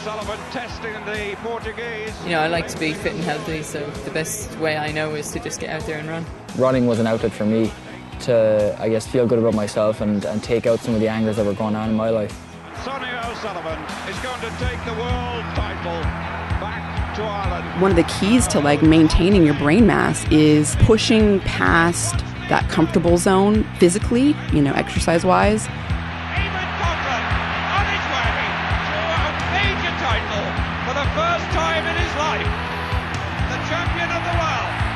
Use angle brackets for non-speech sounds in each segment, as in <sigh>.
O'Sullivan testing the Portuguese. You know, I like to be fit and healthy, so the best way I know is to just get out there and run. Running was an outlet for me to, I guess, feel good about myself and, and take out some of the angers that were going on in my life. Sonia O'Sullivan is going to take the world title back to Ireland. One of the keys to like maintaining your brain mass is pushing past that comfortable zone physically, you know, exercise wise.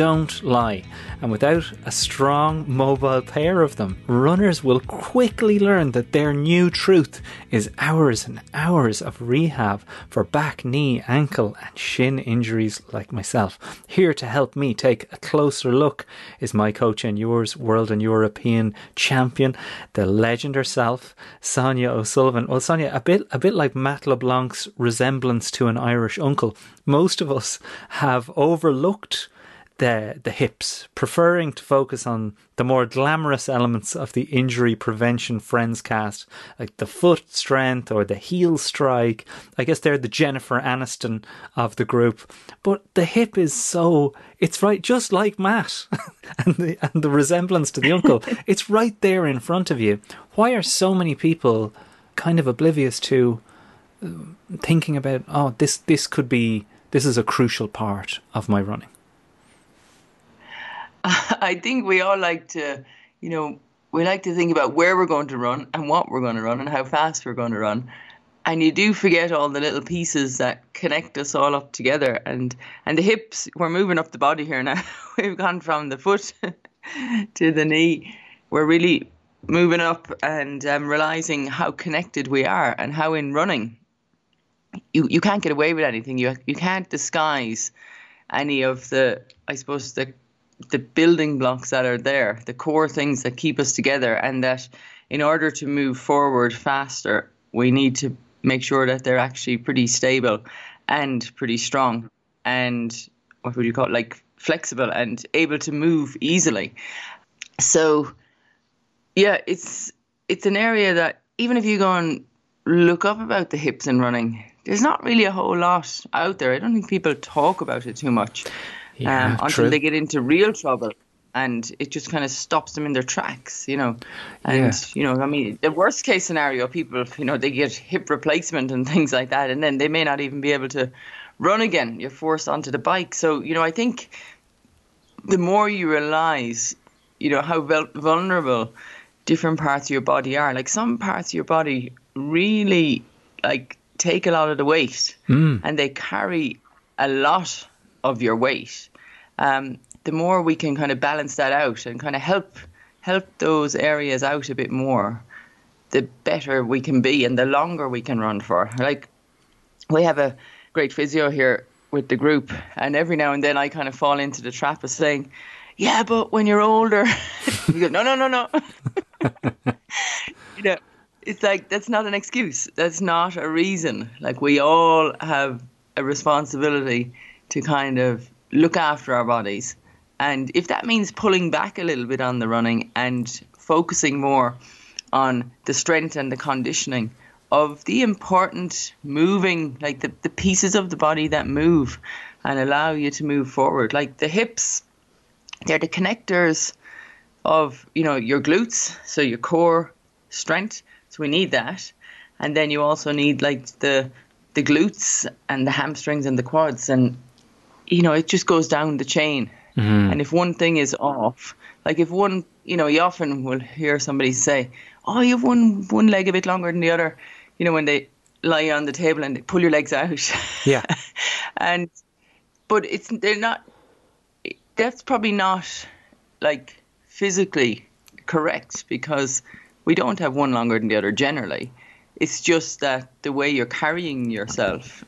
don't lie. And without a strong, mobile pair of them, runners will quickly learn that their new truth is hours and hours of rehab for back, knee, ankle, and shin injuries like myself. Here to help me take a closer look is my coach and yours, world and European champion, the legend herself, Sonia O'Sullivan. Well, Sonia, a bit, a bit like Matt LeBlanc's resemblance to an Irish uncle. Most of us have overlooked the the hips, preferring to focus on the more glamorous elements of the injury prevention friends cast, like the foot strength or the heel strike. I guess they're the Jennifer Aniston of the group. But the hip is so it's right just like Matt <laughs> and the and the resemblance to the uncle. <laughs> it's right there in front of you. Why are so many people kind of oblivious to uh, thinking about oh this this could be this is a crucial part of my running? <laughs> I think we all like to, you know, we like to think about where we're going to run and what we're going to run and how fast we're going to run. And you do forget all the little pieces that connect us all up together. And and the hips, we're moving up the body here now. <laughs> We've gone from the foot <laughs> to the knee. We're really moving up and um, realizing how connected we are and how in running you, you can't get away with anything. You you can't disguise any of the I suppose the the building blocks that are there, the core things that keep us together, and that in order to move forward faster, we need to make sure that they're actually pretty stable and pretty strong and what would you call it, like flexible and able to move easily. So, yeah, it's it's an area that even if you go and look up about the hips and running, there's not really a whole lot out there. I don't think people talk about it too much Yeah, um, until true. they get into real trouble. And it just kind of stops them in their tracks, you know. And, Yeah. you know, I mean, the worst case scenario, people, you know, they get hip replacement and <laughs> things like that. And then they may not even be able to run again. You're forced onto the bike. So, you know, I think the more you realize, you know, how vulnerable different parts of your body are. Like some parts of your body really like take a lot of the weight and they carry a lot of your weight. Um, the more we can kind of balance that out and kind of help help those areas out a bit more, the better we can be and the longer we can run for. Like we have a great physio here with the group, and every now and then I kind of fall into the trap of saying, "Yeah, but when you're older," <laughs> we go, "No, no, no, no." <laughs> you know, it's like that's not an excuse. That's not a reason. Like we all have a responsibility to kind of look after our bodies, and if that means pulling back a little bit on the running and focusing more on the strength and the conditioning of the important moving, like the, the pieces of the body that move and allow you to move forward. Like the hips, they're the connectors of, you know, your glutes, so your core strength. So we need that. And then you also need like the the glutes and the hamstrings and the quads and you know, it just goes down the chain. Mm-hmm. And if one thing is off, like if one, you know, you often will hear somebody say, "Oh, you have one one leg a bit longer than the other," you know, when they lie on the table and they pull your legs out. Yeah. <laughs> and but it's they're not. That's probably not like physically correct because we don't have one longer than the other generally. It's just that the way you're carrying yourself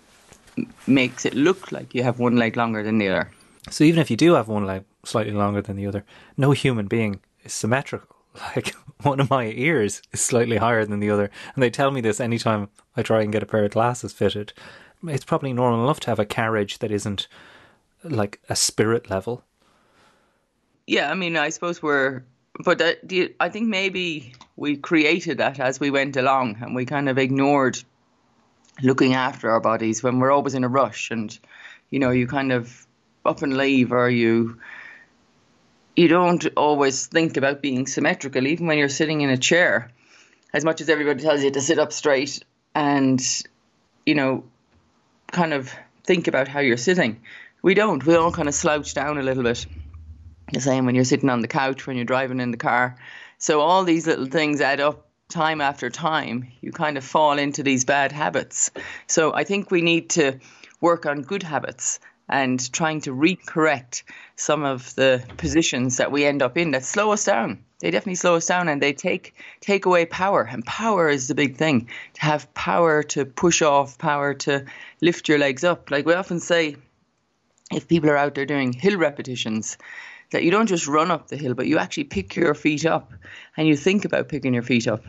makes it look like you have one leg longer than the other. So even if you do have one leg slightly longer than the other, no human being is symmetrical. <laughs> Like one of my ears is slightly higher than the other, and they tell me this anytime I try and get a pair of glasses fitted. It's probably normal enough to have a carriage that isn't like a spirit level. Yeah, I mean, I suppose we're, but that, I think maybe we created that as we went along, and we kind of ignored looking after our bodies when we're always in a rush, and you know, you kind of up and leave, or you you don't always think about being symmetrical, even when you're sitting in a chair. As much as everybody tells you to sit up straight and, you know, kind of think about how you're sitting, we don't. We all kind of slouch down a little bit. The same when you're sitting on the couch, when you're driving in the car. So all these little things add up time after time. You kind of fall into these bad habits. So I think we need to work on good habits and trying to recorrect some of the positions that we end up in that slow us down. They definitely slow us down and they take take away power. And power is the big thing. To have power to push off, power to lift your legs up. Like we often say, if people are out there doing hill repetitions, that you don't just run up the hill, but you actually pick your feet up and you think about picking your feet up.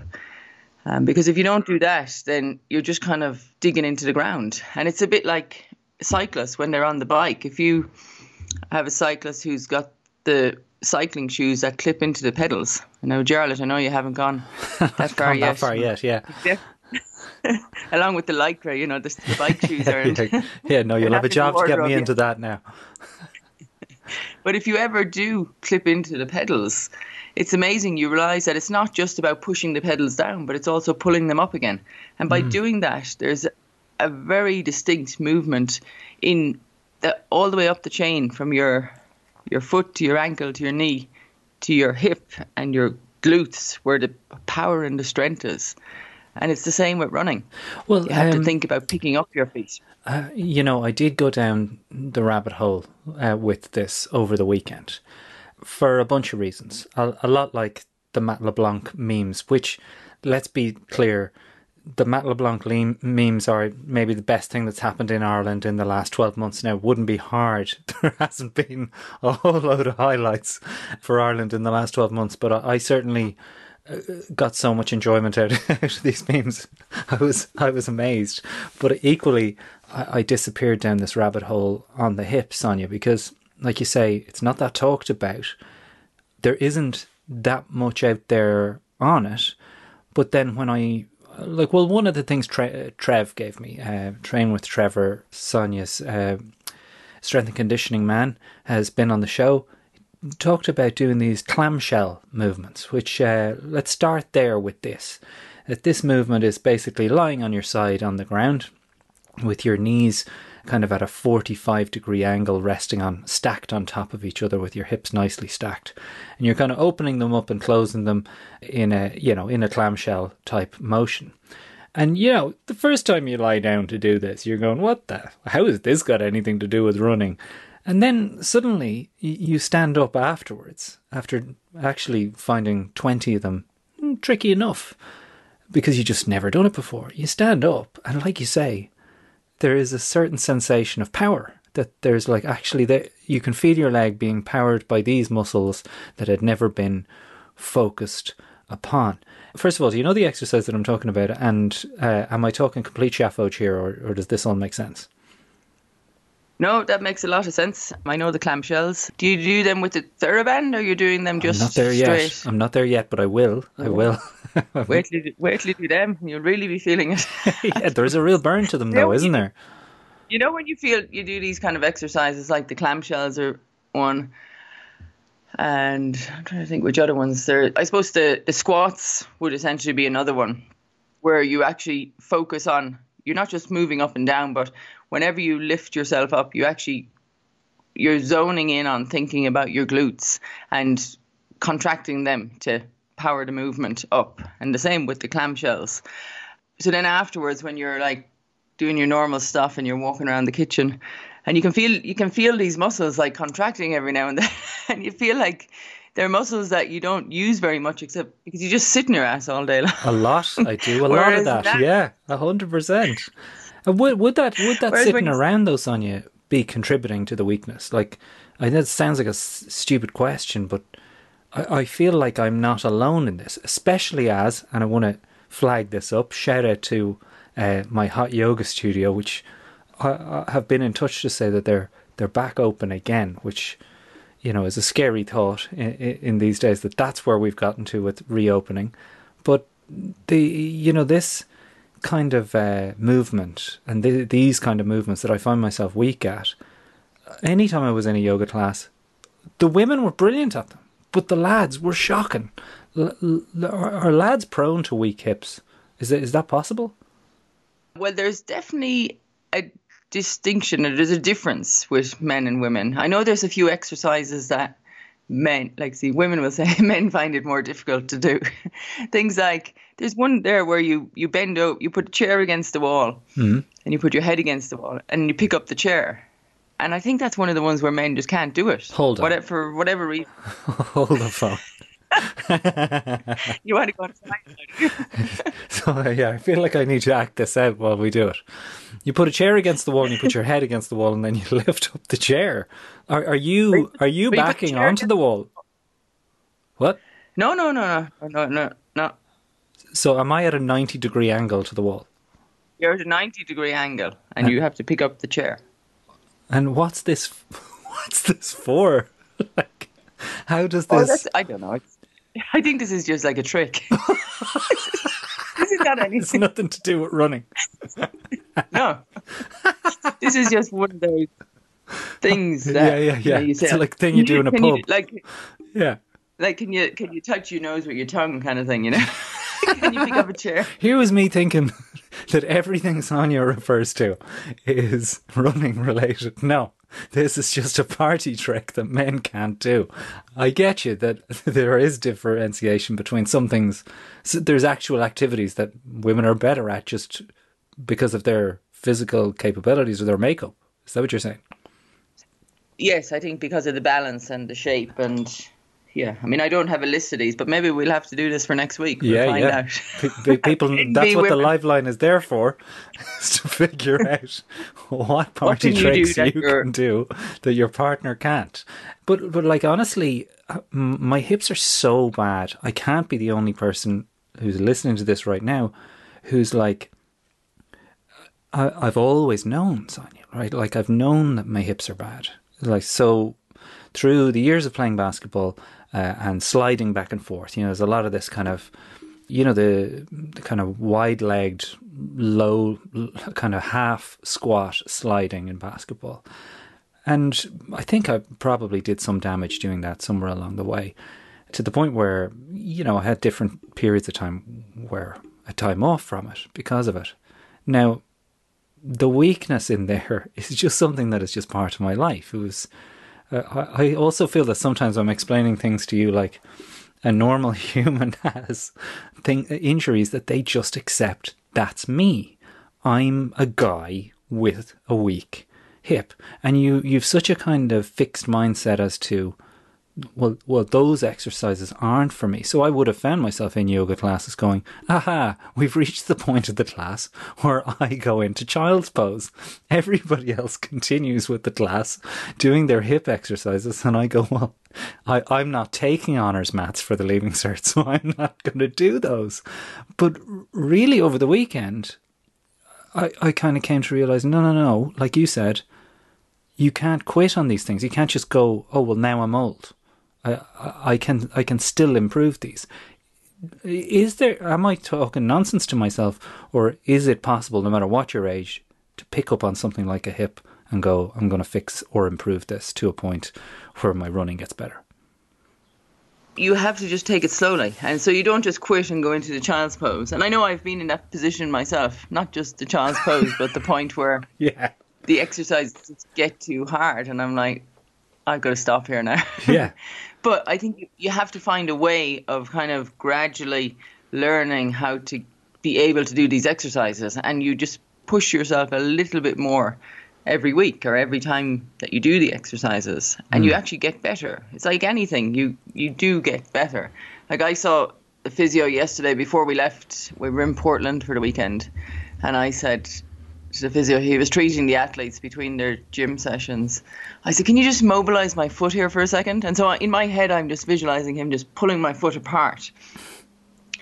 Um, because if you don't do that, then you're just kind of digging into the ground. And it's a bit like cyclists when they're on the bike. If you have a cyclist who's got the cycling shoes that clip into the pedals, I know, I know you haven't gone <laughs> that far Gone yet. that far yet, yeah. <laughs> Along with the lycra, you know, the, the bike <laughs> shoes are. yeah, yeah, no, You'll have a job to get me into that now. But if you ever do clip into the pedals, it's amazing. You realize that it's not just about pushing the pedals down, but it's also pulling them up again. And by mm. doing that, there's a very distinct movement in the, all the way up the chain from your your foot to your ankle to your knee to your hip and your glutes, where the power and the strength is. And it's the same with running. Well, You have um, to think about picking up your feet. Uh, you know, I did go down the rabbit hole uh, with this over the weekend for a bunch of reasons. A, a lot like the Matt LeBlanc memes, which, let's be clear, the Matt LeBlanc le- memes are maybe the best thing that's happened in Ireland in the last 12 months now. Wouldn't be hard. <laughs> There hasn't been a whole load of highlights for Ireland in the last 12 months, but I, I certainly got so much enjoyment out, <laughs> out of these memes. I was I was amazed, but equally I, I disappeared down this rabbit hole on the hip, Sonia, because like you say, it's not that talked about. There isn't that much out there on it. But then when I like, well, one of the things Tre- Trev gave me, uh, train with Trevor, Sonia's uh, strength and conditioning man, has been on the show talked about doing these clamshell movements, which uh, let's start there with this. That this movement is basically lying on your side on the ground with your knees kind of at a 45 degree angle resting on stacked on top of each other with your hips nicely stacked. And you're kind of opening them up and closing them in a you know in a clamshell type motion. And you know the first time you lie down to do this you're going what the how has this got anything to do with running and then suddenly you stand up afterwards, after actually finding 20 of them mm, tricky enough, because you just never done it before. You stand up, and like you say, there is a certain sensation of power. That there's like actually that you can feel your leg being powered by these muscles that had never been focused upon. First of all, do you know the exercise that I'm talking about? And uh, am I talking complete chaffage here, or, or does this all make sense? No, that makes a lot of sense. I know the clamshells. Do you do them with the TheraBand or you're doing them just I'm not there yet. I'm not there yet, but I will. I oh. will. <laughs> Wait till, you, wait till you do them you'll really be feeling it. <laughs> yeah, there's a real burn to them, though, isn't there? you know when you feel you do these kind of exercises like the clamshells are one and I'm trying to think which other ones there I suppose the, the squats would essentially be another one where you actually focus on you're not just moving up and down but whenever you lift yourself up you actually you're zoning in on thinking about your glutes and contracting them to power the movement up and the same with the clamshells so then afterwards when you're like doing your normal stuff and you're walking around the kitchen and you can feel you can feel these muscles like contracting every now and then <laughs> and you feel like they're muscles that you don't use very much except because you just sit in your ass all day long A lot. I do a lot of that. that- Yeah, a hundred percent. Would would that would that Whereas sitting around though, Sonia, be contributing to the weakness? Like, I know it sounds like a s- stupid question, but I, I feel like I'm not alone in this, especially as, and I want to flag this up. Shout out to uh, my hot yoga studio, which I, I have been in touch to say that they're they're back open again, which you know is a scary thought in, in these days that that's where we've gotten to with reopening. But the you know this kind of uh, movement and th- these kind of movements that I find myself weak at. Anytime I was in a yoga class, the women were brilliant at them, but the lads were shocking. L- l- are, lads prone to weak hips? Is that, is that possible? Well, there's definitely a distinction, there's a difference with men and women. I know there's a few exercises that men, like, see, women will say <laughs> men find it more difficult to do. <laughs> Things like there's one there where you you bend out, you put a chair against the wall, hmm. and you put your head against the wall, and you pick up the chair. And I think that's one of the ones where men just can't do it. Hold on. Whatever, for whatever reason. <laughs> Hold the phone. <laughs> You want to go a <laughs> So yeah, I feel like I need to act this out while we do it. You put a chair against the wall, and you put your head against the wall, and then you lift up the chair. Are, are you are you backing onto the wall? What? No, no, no, no, no, no, no. So am I at a ninety degree angle to the wall? You're at a 90 degree angle and you have to pick up the chair. And what's this? <laughs> What's this for? <laughs> like, how does Oh, this? that's, I don't know. It's, I think this is just like a trick. <laughs> this is not It's anything. nothing to do with running. No. this is just one of those things that Yeah, yeah, you know, yeah. you say, It's like thing you do in a can you- pub. like, Yeah. like, can you can you touch your nose with your tongue, kind of thing, you know? <laughs> can you pick up a chair? Here was me thinking <laughs> that everything Sonia refers to is running related. No, this is just a party trick that men can't do. I get you that <laughs> there is differentiation between some things. So there's actual activities that women are better at just because of their physical capabilities or their makeup. Is that what you're saying? Yes, I think because of the balance and the shape and. Yeah, I mean, I don't have a list of these, but maybe we'll have to do this for next week. We'll yeah, find yeah. pe- People, <laughs> that's what the women. Liveline is there for, <laughs> is to figure <laughs> out what party can you do tricks you can do that your partner can't. But, but like honestly, uh, my hips are so bad. I can't be the only person who's listening to this right now, who's like, I, I've always known Sonia, right? Like I've known that my hips are bad. Like so, through the years of playing basketball uh, and sliding back and forth, you know, there's a lot of this kind of, you know, the, the kind of wide-legged, low, kind of half squat sliding in basketball. And I think I probably did some damage doing that somewhere along the way, to the point where you know I had different periods of time where I time off from it because of it. Now, the weakness in there <laughs> is just something that is just part of my life. It was. Uh, I also feel that sometimes I'm explaining things to you like a normal <laughs> human has thing injuries that they just accept. That's me. I'm a guy with a weak hip, and you you've such a kind of fixed mindset as to well, well, those exercises aren't for me. So I would have found myself in yoga classes going, aha, we've reached the point of the class where I go into child's pose. <laughs> Everybody else continues with the class doing their hip exercises. And I go, well, I, I'm not taking honours mats for the leaving cert, <laughs> so I'm not going to do those. But really, over the weekend, I, I kind of came to realize, no, no, no, like you said, you can't quit on these things. You can't just go, oh well, now I'm old. I, I, can I can still improve these. Is there? Am I talking nonsense to myself, or is it possible, no matter what your age, to pick up on something like a hip and go, I'm going to fix or improve this to a point where my running gets better? you have to just take it slowly. And so you don't just quit and go into the child's pose. And I know I've been in that position myself, not just the child's pose, but the point <laughs> where Yeah, the exercises get too hard. And I'm like, I've got to stop here now. yeah, <laughs> but I think you- you have to find a way of kind of gradually learning how to be able to do these exercises. And you just push yourself a little bit more every week or every time that you do the exercises and you mm. actually get better it's like anything you you do get better like i saw the physio yesterday before we left we were in portland for the weekend and i said the physio. He was treating the athletes between their gym sessions. I said, "Can you just mobilize my foot here for a second? And so in my head, I'm just visualizing him just pulling my foot apart.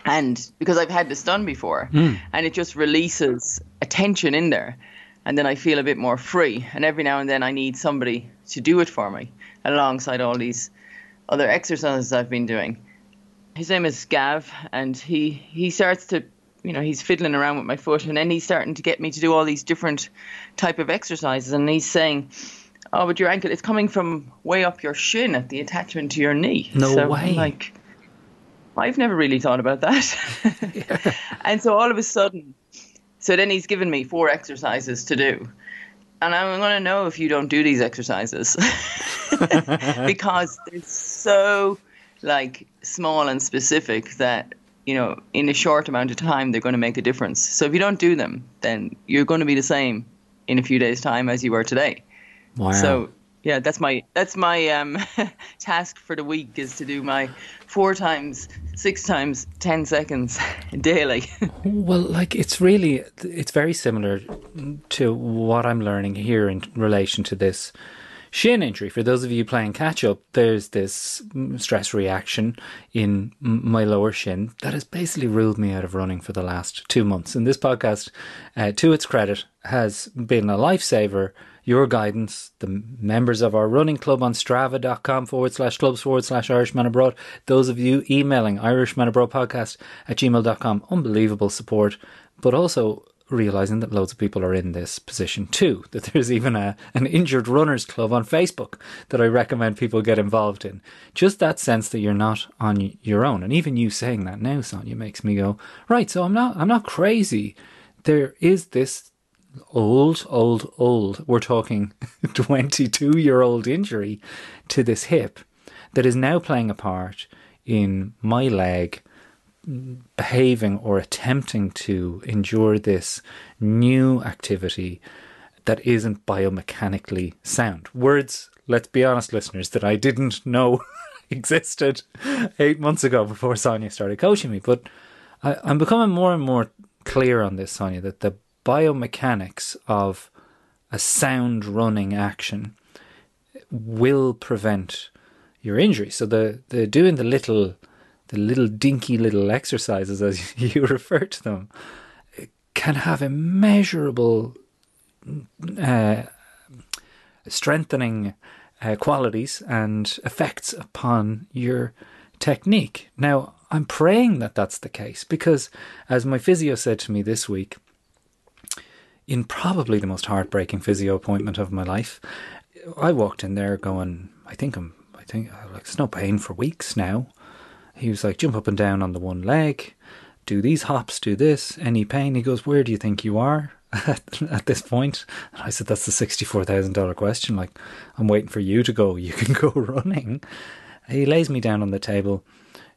And because I've had this done before, hmm. and it just releases a tension in there, and then I feel a bit more free. And every now and then, I need somebody to do it for me alongside all these other exercises I've been doing. His name is Gav, and he he starts to, you know, he's fiddling around with my foot, and then he's starting to get me to do all these different type of exercises, and he's saying. Oh, but your ankle, it's coming from way up your shin at the attachment to your knee. No so I'm way. like, I've never really thought about that. <laughs> <laughs> and so all of a sudden, so then he's given me four exercises to do. And I'm going to know if you don't do these exercises <laughs> because they're so like small and specific that you know in a short amount of time they're going to make a difference. So if you don't do them, then you're going to be the same in a few days time as you were today. Wow. So yeah, that's my that's my um, <laughs> task for the week is to do my four times, six times, ten seconds <laughs> daily. <laughs> Well, like it's really it's very similar to what I'm learning here in relation to this shin injury. For those of you playing catch up, there's this stress reaction in my lower shin that has basically ruled me out of running for the last two months. And this podcast, uh, to its credit, has been a lifesaver. Your guidance, the members of our running club on strava.com forward slash clubs forward slash Irishman Abroad, those of you emailing Irishman Abroad podcast at gmail.com, unbelievable support, but also realizing that loads of people are in this position too. <laughs> That there's even a an injured runners club on Facebook that I recommend people get involved in. Just that sense that you're not on your own, and even you saying that now, Sonia, makes me go right. So I'm not I'm not crazy. There is this old, old, old. We're talking <laughs> 22 year old injury to this hip that is now playing a part in my leg behaving or attempting to endure this new activity that isn't biomechanically sound. Words, let's be honest, listeners, that I didn't know <laughs> existed eight months ago before Sonia started coaching me. But I, I'm becoming more and more clear on this, Sonia, that the biomechanics of a sound running action will prevent your injury. So the, the doing the little the little dinky little exercises as <laughs> you refer to them can have immeasurable uh, strengthening uh, qualities and effects upon your technique. Now, I'm praying that that's the case because, as my physio said to me this week, in probably the most heartbreaking physio appointment of my life, I walked in there going, I think I'm, I think, like, no pain for weeks now. He was like, jump up and down on the one leg, do these hops, do this, any pain. He goes, where do you think you are <laughs> at, this point? And I said, that's the $64,000 question. Like, I'm waiting for you to go. You can <laughs> go running. He lays me down on the table.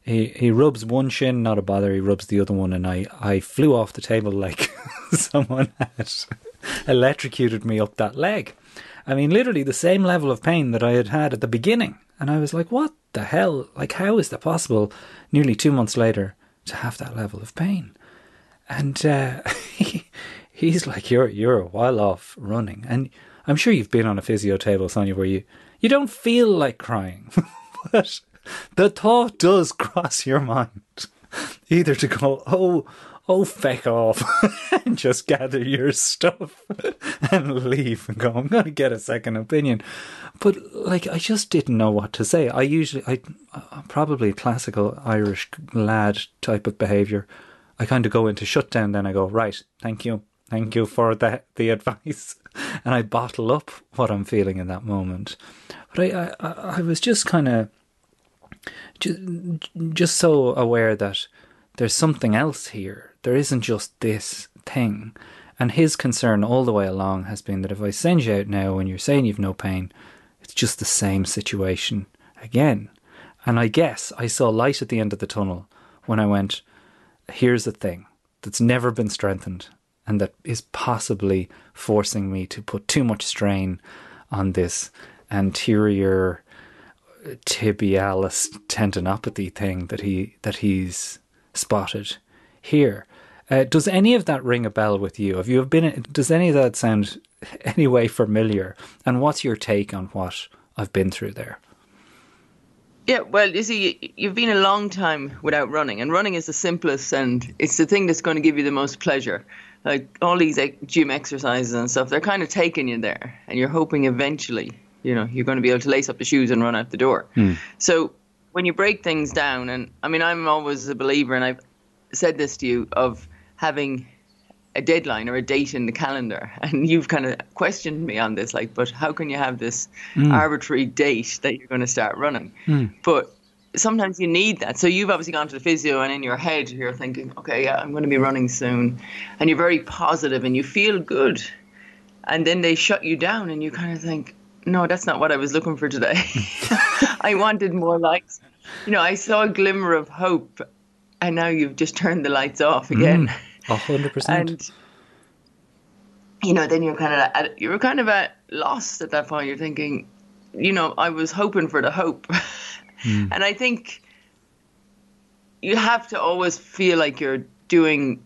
He he rubs one shin, not a bother. He rubs the other one, and I, I flew off the table like <laughs> someone had electrocuted me up that leg. I mean, literally the same level of pain that I had had at the beginning. And I was like, what the hell? Like, how is that possible nearly two months later to have that level of pain? And uh, <laughs> he's like, you're, you're a while off running. And I'm sure you've been on a physio table, Sonia, where you, you don't feel like crying. <laughs> but the thought does <laughs> cross your mind. Either to go, oh, oh, feck off and <laughs> just gather your stuff <laughs> and leave and go, I'm going to get a second opinion. But like, I just didn't know what to say. I usually, I, I'm probably a classical Irish lad type of behavior. I kind of go into shutdown, then I go, right, thank you. Thank you for the, the <laughs> advice. And I bottle up what I'm feeling in that moment. But I, I, I was just kind of, just, just so aware that there's something else here. There isn't just this thing. And his concern all the way along has been that if I send you out now and you're saying you've no pain, it's just the same situation again. And I guess I saw light at the end of the tunnel when I went, here's a thing that's never been strengthened and that is possibly forcing me to put too much strain on this anterior tibialis tendinopathy thing that he that he's spotted here Uh, does any of that ring a bell with you? Have you been? Does any of that sound <laughs> any way familiar? And what's your take on what I've been through there? Yeah, well, you see, you've been a long time without running, and running is the simplest and it's the thing that's going to give you the most pleasure. Like all these like, gym exercises and stuff, they're kind of taking you there, and you're hoping eventually, you know, you're going to be able to lace up the shoes and run out the door. So when you break things down, and I mean, I'm always a believer, and I've said this to you of having a deadline or a date in the calendar. <laughs> And you've kind of questioned me on this like but how can you have this hmm. arbitrary date that you're going to start running? Hmm. But sometimes you need that. So you've obviously gone to the physio and in your head you're thinking okay yeah i'm going to be running soon. And you're very positive and you feel good. And then they shut you down and you kind of think no that's not what i was looking for today. <laughs> <laughs> I wanted more lights you know i saw a glimmer of hope and now you've just <laughs> turned the lights off mm, again. A hundred percent. and you know then you're kind of at, you're kind of at lost at that point. You're thinking you know i was hoping for the hope. <laughs> Mm. And i think you have to always feel like you're doing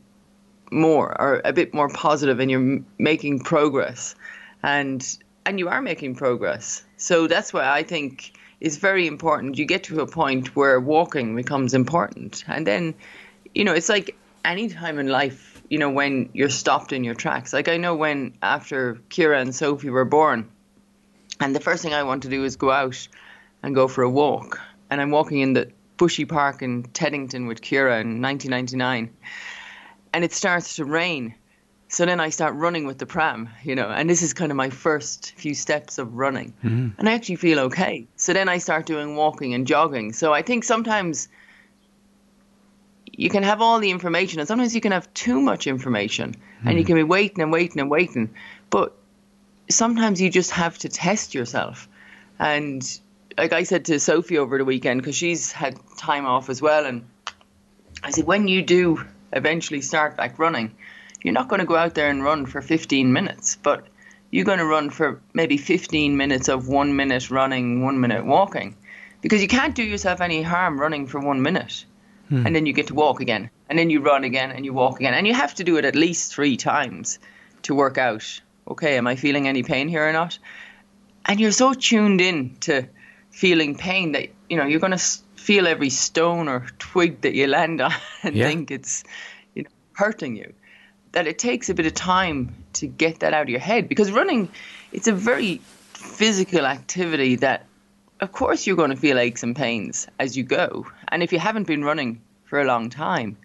more or a bit more positive and you're m- making progress. And and you are making progress. So that's why i think it's very important. You get to a point where walking becomes important. And then you know it's like any time in life you know when you're stopped in your tracks. Like i know when after Ciara and sophie were born and the first thing i want to do is go out and go for a walk. And i'm walking in the bushy park in teddington with Ciara in 1999 and it starts to rain. So then I start running with the pram, you know, and this is kind of my first few steps of running. Mm-hmm. And I actually feel okay. So then I start doing walking and jogging. So I think sometimes you can have all the information and sometimes you can have too much information and you mm-hmm. can be waiting and waiting and waiting. But sometimes you just have to test yourself. And like I said to Sophie over the weekend, because she's had time off as well, and I said, when you do eventually start back running, you're not going to go out there and run for 15 minutes, but you're going to run for maybe 15 minutes of one minute running, one minute walking. Because you can't do yourself any harm running for one minute. Hmm. And then you get to walk again. And then you run again and you walk again. And you have to do it at least three times to work out okay, am I feeling any pain here or not? And you're so tuned in to feeling pain that, you know, you're going to feel every stone or twig that you land on <laughs> and Yeah. think it's you know, hurting you. That it takes a bit of time to get that out of your head because running, it's a very physical activity that, of course, you're going to feel aches and pains as you go. And if you haven't been running for a long time,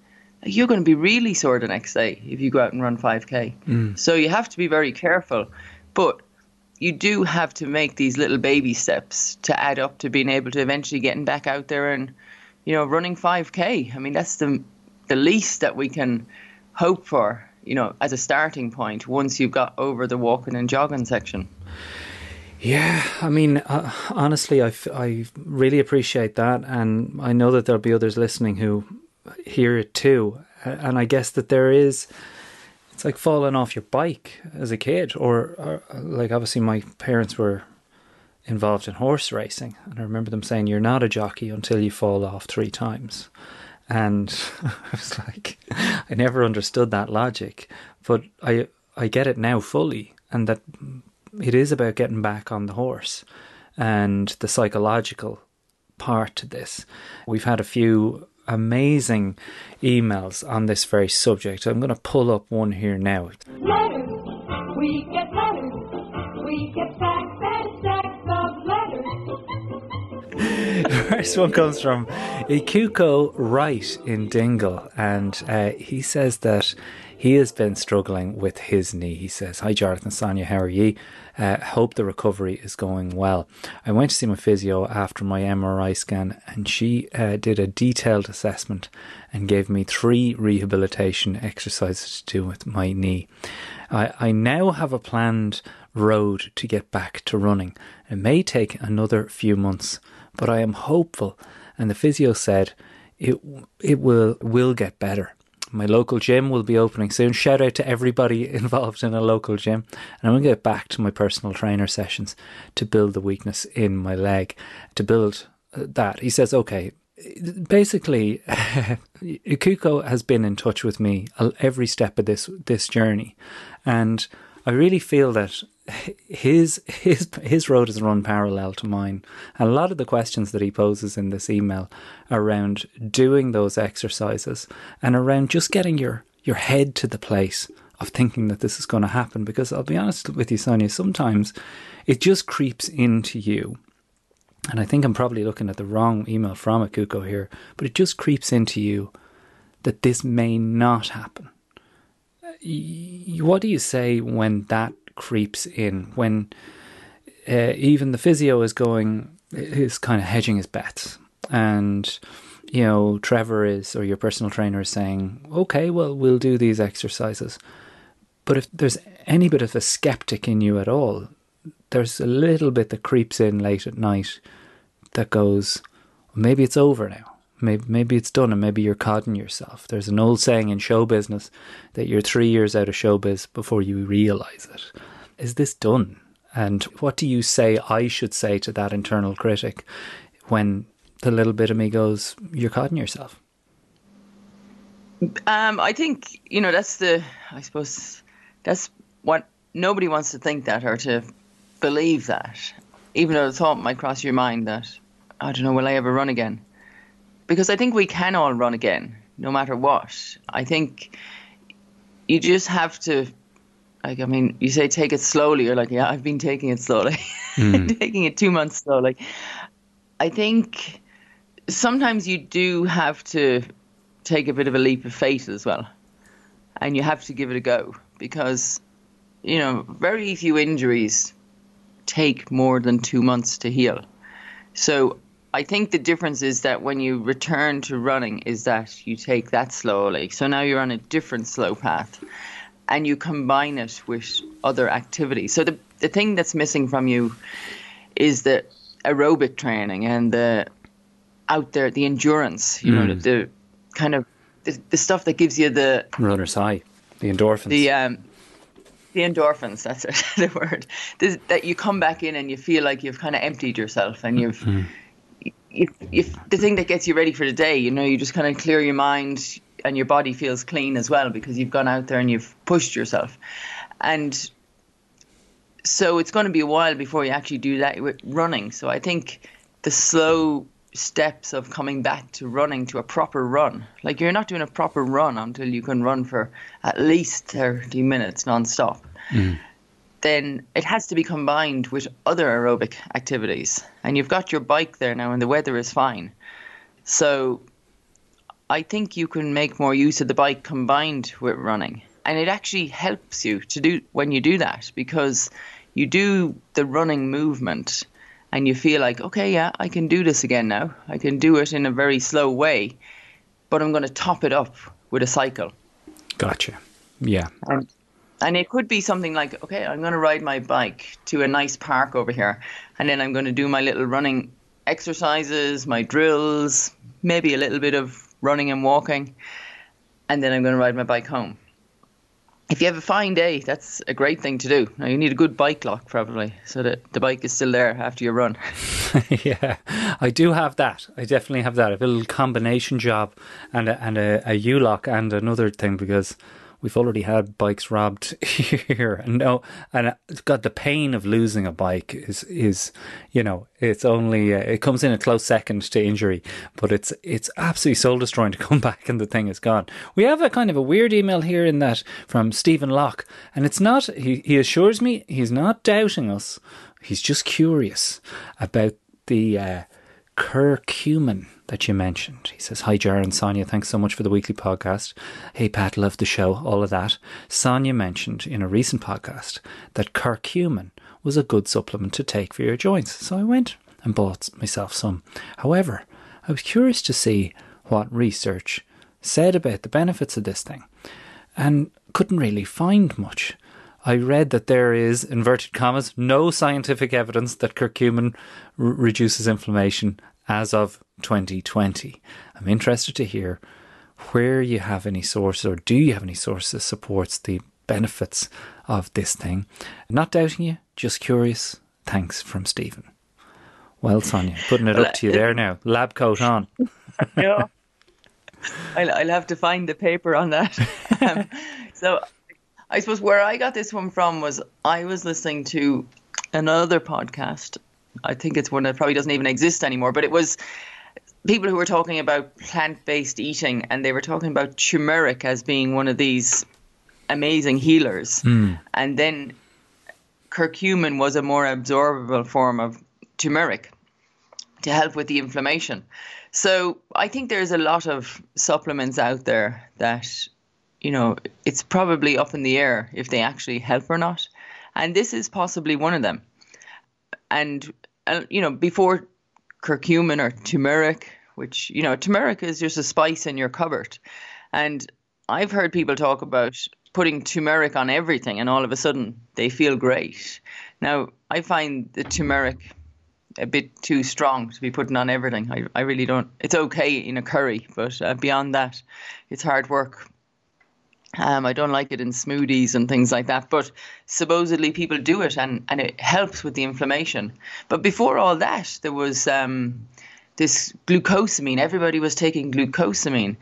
you're going to be really sore the next day if you go out and run 5k. Mm. So you have to be very careful. But you do have to make these little baby steps to add up to being able to eventually getting back out there and, you know, running 5k. I mean, that's the the least that we can hope for, you know, as a starting point once you've got over the walking and jogging section. Yeah, I mean, uh, honestly, I, f- I really appreciate that, and I know that there'll be others listening who hear it too. And I guess that there is, it's like falling off your bike as a kid, or, or like obviously my parents were involved in horse racing, and I remember them saying, "You're not a jockey until you fall off three times." And <laughs> I was like, <laughs> I never understood that logic, but I I get it now fully, and that it is about getting back on the horse and the psychological part to this. We've had a few amazing emails on this very subject. I'm going to pull up one here now. Letters, we get letters, we get stacks and <laughs> First one comes from Ikuko Wright in Dingle, and uh, he says that he has been struggling with his knee. He says, Hi, Jonathan, Sonia, how are ye? Uh, hope the recovery is going well. I went to see my physio after my MRI scan, and she uh, did a detailed assessment and gave me three rehabilitation exercises to do with my knee. I, I now have a planned road to get back to running. It may take another few months, but I am hopeful. And the physio said it it will will get better. My local gym will be opening soon. Shout out to everybody <laughs> involved in a local gym. And I'm going to get back to my personal trainer sessions to build the weakness in my leg, to build uh, that. He says, okay, basically, <laughs> Ikuko has been in touch with me every step of this this journey, and I really feel that his his his road is run parallel to mine. And a lot of the questions that he poses in this email around doing those exercises and around just getting your your head to the place of thinking that this is going to happen. Because I'll be honest with you, Sonia, sometimes it just creeps into you. And I think I'm probably looking at the wrong email from Ikuko here, but it just creeps into you that this may not happen. What do you say when that creeps in? When uh, even the physio is going, is kind of hedging his bets, and you know Trevor is or your personal trainer is saying, okay, well we'll do these exercises, but if there's any bit of a skeptic in you at all, there's a little bit that creeps in late at night that goes, maybe it's over now. Maybe, maybe it's done and maybe you're codding yourself. There's an old saying in show business that you're three years out of showbiz before you realize it. Is this done? And what do you say I should say to that internal critic when the little bit of me goes, you're codding yourself? Um, I think, you know, that's the, I suppose, that's what nobody wants to think that or to believe that. Even though the thought might cross your mind that, I don't know, will I ever run again? Because I think we can all run again, no matter what. I think you just have to, like, I mean, you say take it slowly. You're like, yeah, I've been taking it slowly, <laughs> mm. taking it two months slowly. I think sometimes you do have to take a bit of a leap of faith as well. And you have to give it a go because, you know, very few injuries take more than two months to heal. So I think the difference is that when you return to running, is that you take that slowly. So now you're on a different slow path, and you combine it with other activities. So the the thing that's missing from you is the aerobic training and the out there the endurance. You mm. know the, the kind of the, the stuff that gives you the runner's high, the endorphins. The um, the endorphins. That's it, <laughs> the word. This, that you come back in and you feel like you've kind of emptied yourself and you've. Mm. You, you, the thing that gets you ready for the day, you know, you just kind of clear your mind and your body feels clean as well because you've gone out there and you've pushed yourself. And so it's going to be a while before you actually do that with running. So I think the slow steps of coming back to running to a proper run. Like you're not doing a proper run until you can run for at least 30 minutes non-stop. Mm. Then it has to be combined with other aerobic activities. And you've got your bike there now and the weather is fine. So I think you can make more use of the bike combined with running. And it actually helps you to do when you do that because you do the running movement and you feel like, okay, yeah, I can do this again now. I can do it in a very slow way, but I'm going to top it up with a cycle. Gotcha. Yeah. And, and it could be something like, okay, I'm going to ride my bike to a nice park over here, and then I'm going to do my little running exercises, my drills, maybe a little bit of running and walking, and then I'm going to ride my bike home if you have a fine day, that's a great thing to do. Now you need a good bike lock probably, so that the bike is still there after you run. <laughs> <laughs> yeah, I do have that. I definitely have that. A little combination job and a, and a, a U lock and another thing because we've already had bikes robbed <laughs> here. And no and it's got the pain of losing a bike is is you know it's only uh, it comes in a close second to injury but it's it's absolutely soul destroying to <laughs> come back and the thing is gone. We have a kind of a weird email here in that from Stephen Locke and it's not he, he assures me he's not doubting us. He's just curious about the uh, curcumin that you mentioned. He says, Hi, Jar and Sonia. Thanks so much for the weekly podcast. Hey, Pat, love the show, all of that. Sonia mentioned in a recent podcast that curcumin was a good supplement to take for your joints. So I went and bought myself some. However, I was curious to see what research said about the benefits of this thing and couldn't really find much. I read that there is, inverted commas, no scientific evidence that curcumin r- reduces inflammation as of 2020. I'm interested to hear where you have any sources or do you have any sources that supports the benefits of this thing. Not doubting you, just curious. Thanks from Stephen. Well, Sonia, putting it up to you there now. Lab coat on. <laughs> yeah. I'll, I'll have to find the paper on that. <laughs> Um, so I suppose where I got this one from was I was listening to another podcast. I think it's one that probably doesn't even exist anymore, but it was people who were talking about plant-based eating and they were talking about turmeric as being one of these amazing healers. Hmm. And then curcumin was a more absorbable form of turmeric to help with the inflammation. So I think there's a lot of supplements out there that, you know, it's probably up in the air if they actually help or not. And this is possibly one of them. And, uh, you know, before curcumin or turmeric, which, you know, turmeric is just a spice in your cupboard. And I've heard people talk about putting turmeric on everything and all of a sudden they feel great. Now, I find the turmeric a bit too strong to be putting on everything. I, I really don't. It's okay in a curry, but uh, beyond that, it's hard work. Um, I don't like it in smoothies and things like that, but supposedly people do it and, and it helps with the inflammation. But before all that, there was um, this glucosamine. Everybody was taking glucosamine.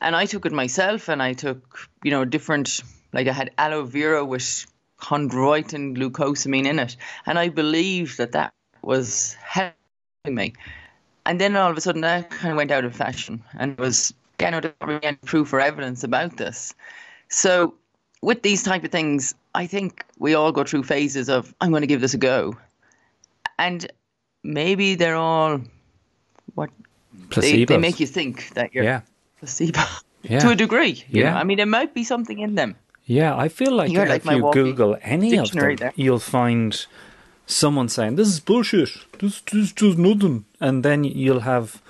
And I took it myself and I took, you know, different, like I had aloe vera with chondroitin glucosamine in it. And I believed that that was helping me. And then all of a sudden that kind of went out of fashion and was, you know, there wasn't any proof or evidence about this. So with these type of things, I think we all go through phases of, I'm going to give this a go. And maybe they're all what they, they make you think that you're Yeah. placebo <laughs> Yeah. to a degree. You Yeah. know? I mean, there might be something in them. Yeah, I feel like You're if like you Google any of them, there. you'll find someone saying, This is bullshit. This, this does nothing. And then you'll have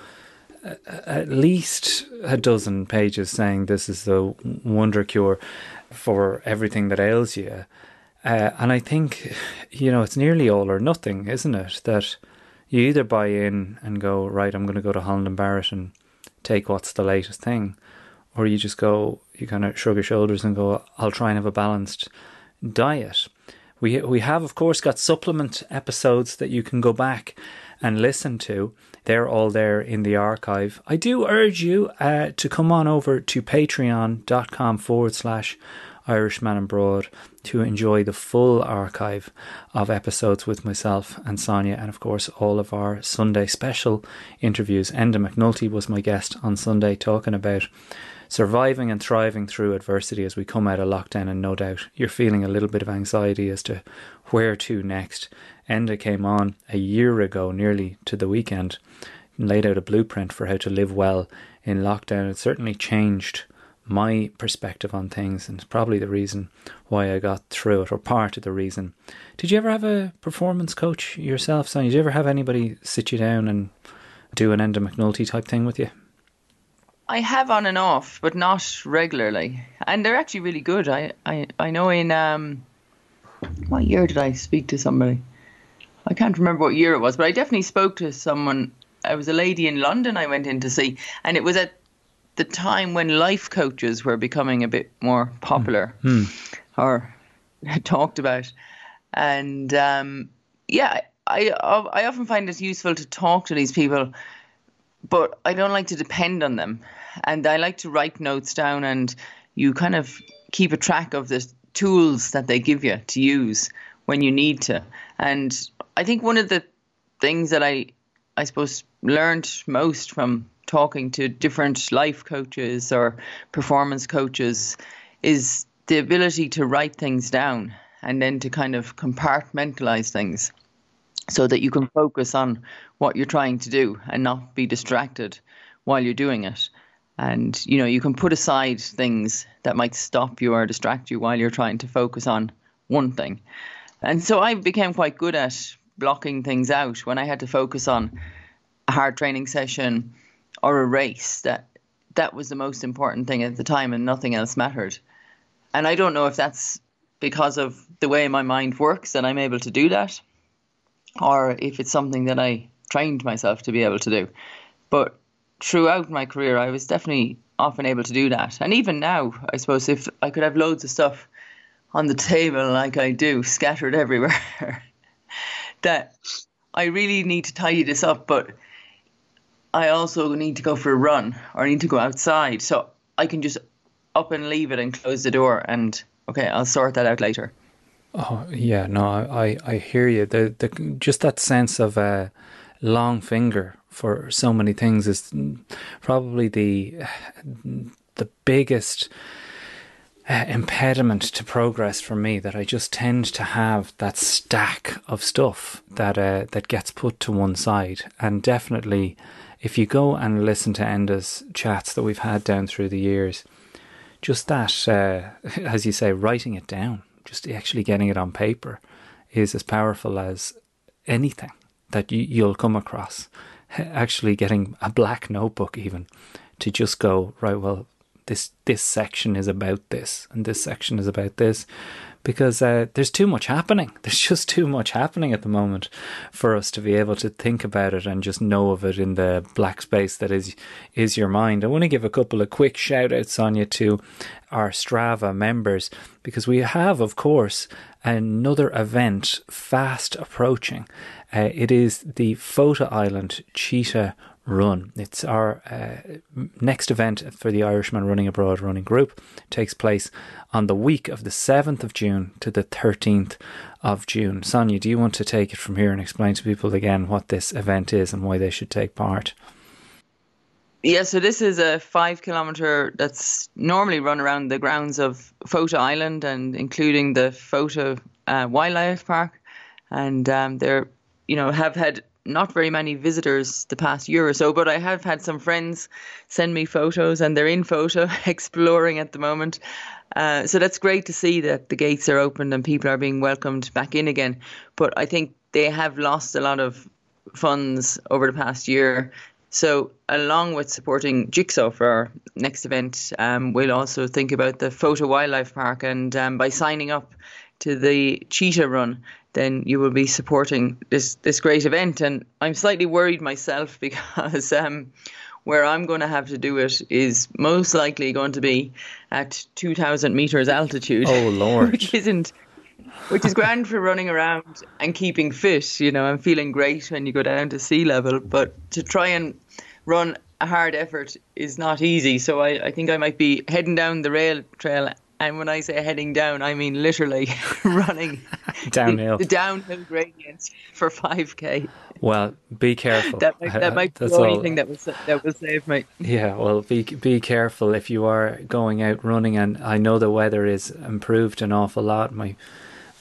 at least a dozen pages saying this is the wonder cure for everything that ails you. Uh, and I think, you know, it's nearly all or nothing, isn't it? That you either buy in and go, right, I'm going to go to Holland and Barrett and take what's the latest thing, or you just go, you kind of shrug your shoulders and go, I'll try and have a balanced diet. We we have, of course, got supplement episodes that you can go back and listen to. They're all there in the archive. I do urge you uh, to come on over to patreon.com forward slash Irishman Abroad to enjoy the full archive of episodes with myself and Sonia, and of course, all of our Sunday special interviews. Enda McNulty was my guest on Sunday talking about surviving and thriving through adversity as we come out of lockdown, and no doubt you're feeling a little bit of anxiety as to where to next. Enda came on a year ago, nearly to the weekend, and laid out a blueprint for how to live well in lockdown. It certainly changed my perspective on things, and it's probably the reason why I got through it, or part of the reason. Did you ever have a performance coach yourself, Sonia? Did you ever have anybody sit you down and do an Enda McNulty type thing with you? I have on and off, but not regularly. And they're actually really good. I, I, I know in um, what year did I speak to somebody? I can't remember what year it was, but I definitely spoke to someone. I was a lady in London I went in to see, and it was at the time when life coaches were becoming a bit more popular or <laughs> talked about. And um, yeah, I I often find it useful to talk to these people but I don't like to depend on them. And I like to write notes down and you kind of keep a track of the tools that they give you to use when you need to. And I think one of the things that I I suppose learned most from talking to different life coaches or performance coaches is the ability to write things down and then to kind of compartmentalize things so that you can focus on what you're trying to do and not be distracted while you're doing it. And you know, you can put aside things that might stop you or distract you while you're trying to focus on one thing. And so I became quite good at blocking things out when I had to focus on a hard training session or a race that that was the most important thing at the time and nothing else mattered. And I don't know if that's because of the way my mind works that I'm able to do that or if it's something that I trained myself to be able to do. But throughout my career, I was definitely often able to do that. And even now, I suppose if I could have loads of stuff on the table like I do, scattered <laughs> everywhere, that I really need to tidy this up. But I also need to go for a run or I need to go outside. So I can just up and leave it and close the door and okay, I'll sort that out later. Oh yeah, no, I I hear you. The the just that sense of a long finger for so many things is probably the the biggest uh, impediment to progress for me that I just tend to have that stack of stuff that uh, that gets put to one side. And definitely if you go and listen to Enda's chats that we've had down through the years just that uh, <laughs> as you say writing it down just actually getting it on paper is as powerful as anything that you, you'll come across. Actually getting a black notebook even to just go right well this this section is about this and this section is about this because uh, there's too much happening. <laughs> There's just too much happening at the moment for us to be able to think about it and just know of it in the black space that is is your mind. I want to give a couple of quick shout outs sonia to our strava members because we have of course another event fast approaching. Uh, it is the Fota Island Cheetah Run. It's our uh, next event for the Irishman Running Abroad running group. It takes place on the week of the 7th of June to the 13th of June. Sonia, do you want to take it from here and explain to people again what this event is and why they should take part? Yeah, so this is a five kilometer that's normally run around the grounds of Fota Island and including the Fota uh, Wildlife Park. And um, they're you know, have had not very many visitors the past year or so, but I have had some friends send me photos and they're in Fota <laughs> exploring at the moment. Uh, so that's great to see that the gates are opened and people are being welcomed back in again. But I think they have lost a lot of funds over the past year. So, along with supporting Jigsaw for our next event, um, we'll also think about the Fota Wildlife Park. And um, by signing up to the Cheetah Run, then you will be supporting this this great event. And I'm slightly worried myself <laughs> because um, where I'm going to have to do it is most likely going to be at 2,000 meters altitude. Oh Lord! <laughs> which isn't. Which is grand for running around and keeping fit. You know, I'm feeling great when you go down to sea level, but to try and run a hard effort is not easy. So I, I think I might be heading down the rail trail and when I say heading down, I mean literally <laughs> running <laughs> downhill, the, the downhill gradients for 5k. Well, be careful. that might, that might be the only all. thing that will that will save me. Yeah, well, be be careful if you are going out running, and I know the weather is improved an awful lot. My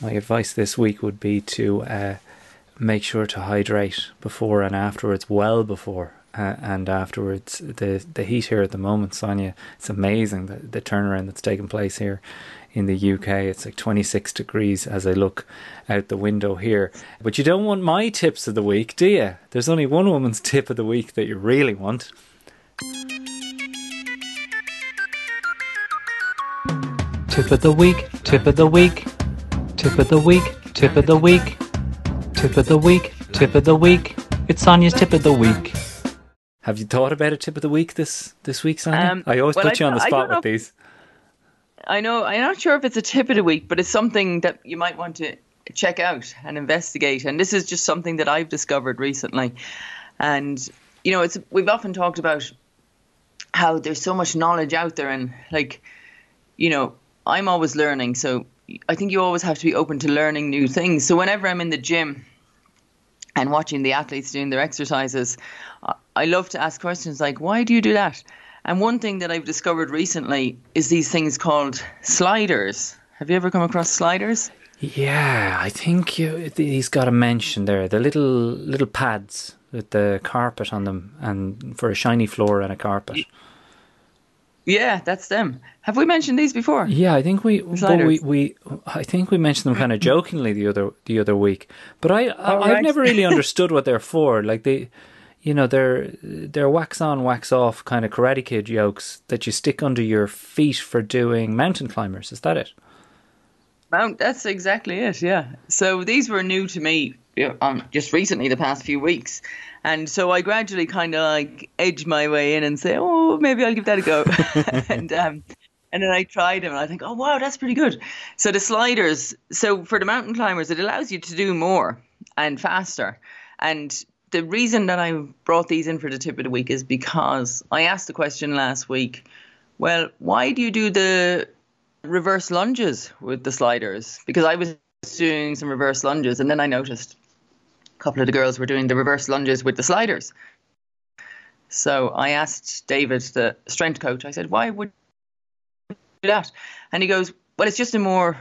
my advice this week would be to uh, make sure to hydrate before and afterwards, well before uh, and afterwards the the heat here at the moment, Sonia, it's amazing the the turnaround that's taken place here in the UK. It's like 26 degrees as I look out the window here. But you don't want my tips of the week, do you? There's only one woman's <laughs> tip of the week that you really want. Tip of the week, tip of the week, tip of the week, tip of the week, tip of the week, tip of the week. It's Sonia's tip of the week. Have you thought about a tip of the week this this week, Sonia? Um, I always well, put you on the spot with these. I know. I'm not sure if it's a tip of the week, but it's something that you might want to check out and investigate. And this is just something that I've discovered recently. And you know, it's we've often talked about how there's so much knowledge out there, and like, you know, I'm always learning. So I think you always have to be open to learning new things. So whenever I'm in the gym and watching the athletes doing their exercises, I love to ask questions like, why do you do that? And one thing that I've discovered recently is these things called sliders. Have you ever come across sliders? Yeah, I think you, he's got a mention there. The little little pads with the carpet on them, and for a shiny floor and a carpet. Yeah, that's them. Have we mentioned these before? Yeah, I think we, we, we, I think we mentioned them kind of <laughs> jokingly the other the other week. But I, I have right. never really <laughs> understood what they're for. Like they, you know, they're they're wax on, wax off kind of Karate Kid yokes that you stick under your feet for doing mountain climbers. Is that it? Mount. That's exactly it. Yeah. So these were new to me um, just recently, the past few weeks, and so I gradually kind of like edge my way in and say, oh, maybe I'll give that a go, <laughs> and um, and then I tried them and I think, oh wow, that's pretty good. So the sliders. So for the mountain climbers, it allows you to do more and faster, and the reason that I brought these in for the tip of the week is because I asked the question last week. Well, why do you do the reverse lunges with the sliders? Because I was doing some reverse lunges, and then I noticed a couple of the girls were doing the reverse lunges with the sliders. So I asked David, the strength coach, I said, why would you do that? And he goes, well, it's just a more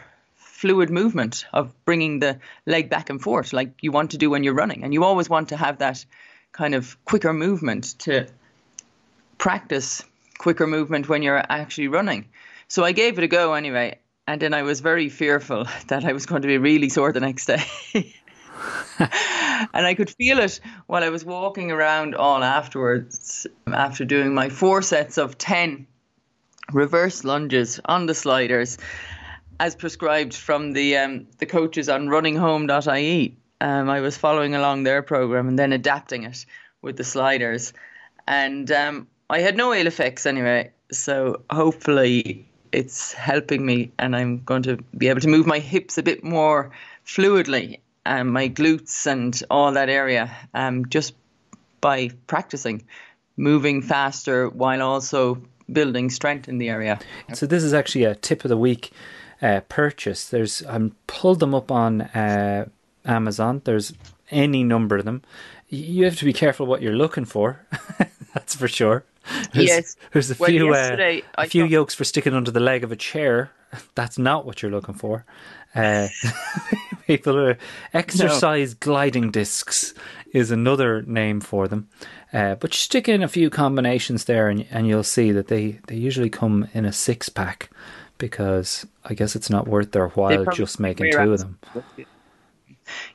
fluid movement of bringing the leg back and forth, like you want to do when you're running. And you always want to have that kind of quicker movement to practice quicker movement when you're actually running. So I gave it a go anyway. And then I was very fearful <laughs> that I was going to be really sore the next day. <laughs> and I could feel it while I was walking around all afterwards after doing my four sets of 10 reverse lunges on the sliders as prescribed from the um, the coaches on runninghome.ie. Um, I was following along their program and then adapting it with the sliders. And um, I had no ill effects anyway. So hopefully it's helping me and I'm going to be able to move my hips a bit more fluidly and my glutes and all that area um, just by practicing moving faster while also building strength in the area. So this is actually a tip of the week uh, purchase. There's I pulled them up on uh, Amazon. There's any number of them. You have to be careful what you're looking for. <laughs> That's for sure. There's, yes. There's a well, few uh, a few yokes for sticking under the leg of a chair. <laughs> That's not what you're looking for. Uh, <laughs> people are exercise no. gliding discs is another name for them. Uh, but stick in a few combinations there, and and you'll see that they they usually come in a six pack because I guess it's not worth their while just making two of them.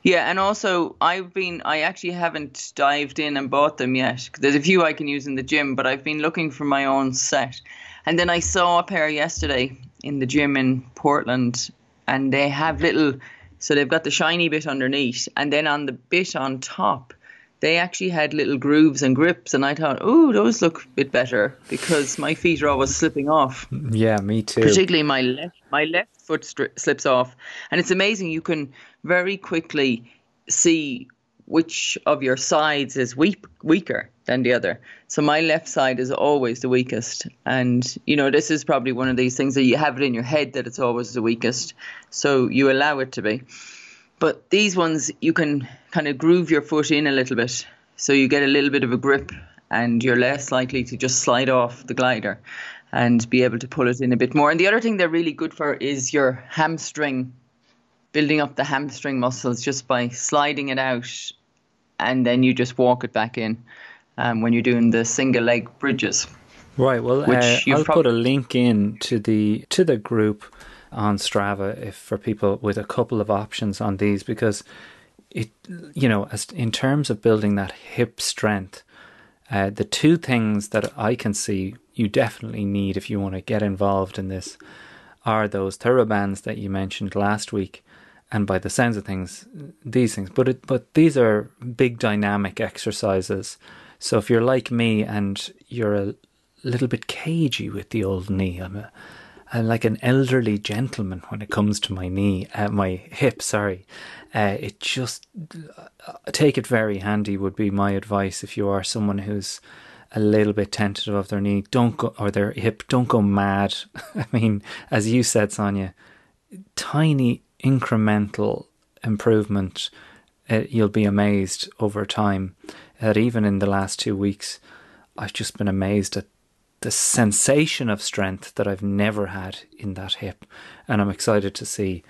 Yeah, and also I've been I actually haven't dived in and bought them yet. There's a few I can use in the gym, but I've been looking for my own set. And then I saw a pair yesterday in the gym in Portland, and they have little. So they've got the shiny bit underneath, and then on the bit on top, they actually had little grooves and grips, and I thought, oh, those look a bit better because my feet are always slipping off. Yeah, me too. Particularly my left, my left foot stri- slips off, and it's amazing. You can very quickly see which of your sides is weak, weaker than the other. So my left side is always the weakest, and you know this is probably one of these things that you have it in your head that it's always the weakest, so you allow it to be. But these ones, you can kind of groove your foot in a little bit. So you get a little bit of a grip and you're less likely to just slide off the glider and be able to pull it in a bit more. And the other thing they're really good for is your hamstring, building up the hamstring muscles just by sliding it out and then you just walk it back in um, when you're doing the single leg bridges. Right. Well, uh, I'll prob- put a link in to the to the group on Strava if for people with a couple of options on these because it you know as in terms of building that hip strength uh, the two things that I can see you definitely need if you want to get involved in this are those TheraBands that you mentioned last week and by the sounds of things these things. But it, but these are big dynamic exercises. So if you're like me and you're a little bit cagey with the old knee I'm a and like an elderly gentleman when it comes to my knee, uh, my hip. Sorry, uh, it just uh, take it very handy would be my advice if you are someone who's a little bit tentative of their knee. Don't go or their hip. Don't go mad. <laughs> I mean, as you said, Sonia, tiny incremental improvement. Uh, you'll be amazed over time. That even in the last two weeks, I've just been amazed at the sensation of strength that I've never had in that hip, and I'm excited to see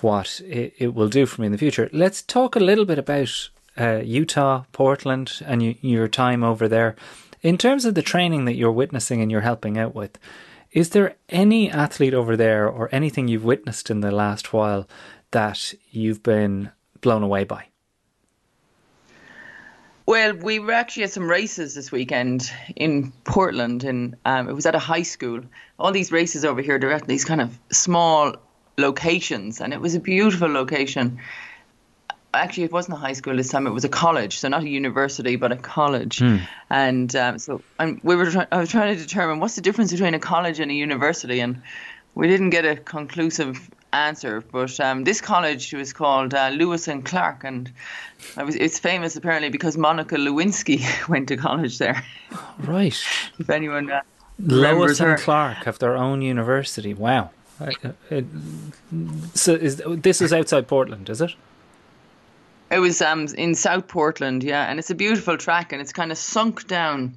what it, it will do for me in the future. Let's talk a little bit about uh, Utah, Portland, and you, your time over there. In terms of the training that you're witnessing and you're helping out with, is there any athlete over there or anything you've witnessed in the last while that you've been blown away by? Well, we were actually at some races this weekend in Portland, and um, it was at a high school. All these races over here, they're at these kind of small locations, and it was a beautiful location. Actually, it wasn't a high school this time; it was a college, so not a university, but a college. Hmm. And um, so, and we were. Try- I was trying to determine what's the difference between a college and a university, and we didn't get a conclusive answer. But um, this college was called uh, Lewis and Clark, and was, it's famous apparently because Monica Lewinsky <laughs> went to college there. Right. if anyone uh, remembers and her. Clark have their own university. Wow. Uh, So is this is outside Portland, is it? It was um, in South Portland, yeah, and it's a beautiful track, and it's kind of sunk down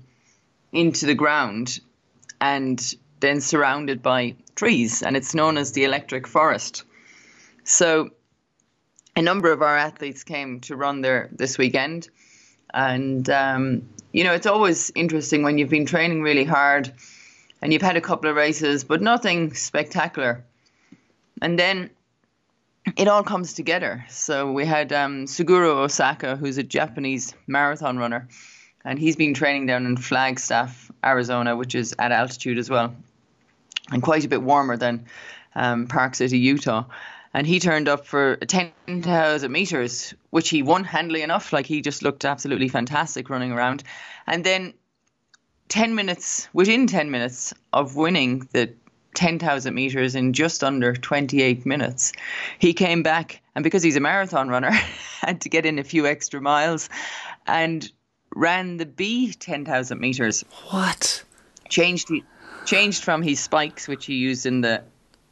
into the ground, and then surrounded by trees, and it's known as the Electric Forest. So, a number of our athletes came to run there this weekend, and um, you know it's always interesting when you've been training really hard, and you've had a couple of races, but nothing spectacular, and then it all comes together. So we had um, Osako, who's a Japanese marathon runner, and he's been training down in Flagstaff, Arizona, which is at altitude as well, and quite a bit warmer than um, Park City, Utah. And he turned up for 10,000 meters, which he won handily enough. Like he just looked absolutely fantastic running around. And then 10 minutes, within 10 minutes of winning the 10,000 meters in just under 28 minutes, he came back and because he's a marathon runner, <laughs> had to get in a few extra miles and ran the B 10,000 meters. What? Changed changed from his spikes, which he used in the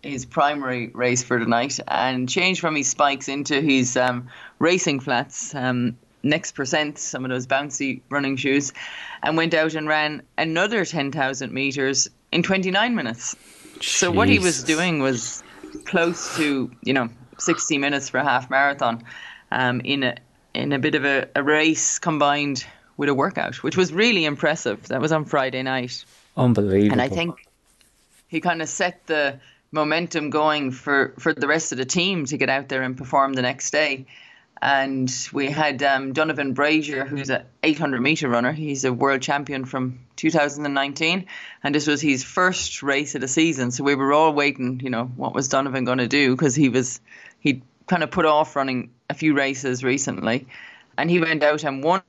his primary race for tonight, and changed from his spikes into his um, racing flats. Um, next percent, some of those bouncy running shoes, and went out and ran another 10,000 meters in 29 minutes. So what he was doing was close to, you know, 60 minutes for a half marathon um, in a in a bit of a, a race combined with a workout, which was really impressive. That was on Friday night. Unbelievable. And I think he kind of set the momentum going for, for the rest of the team to get out there and perform the next day. And we had um, Donavan Brazier, who's an 800 meter runner. He's a world champion from 2019, and this was his first race of the season. So we were all waiting, you know, what was Donavan going to do because he was he kind of put off running a few races recently, and he went out and won.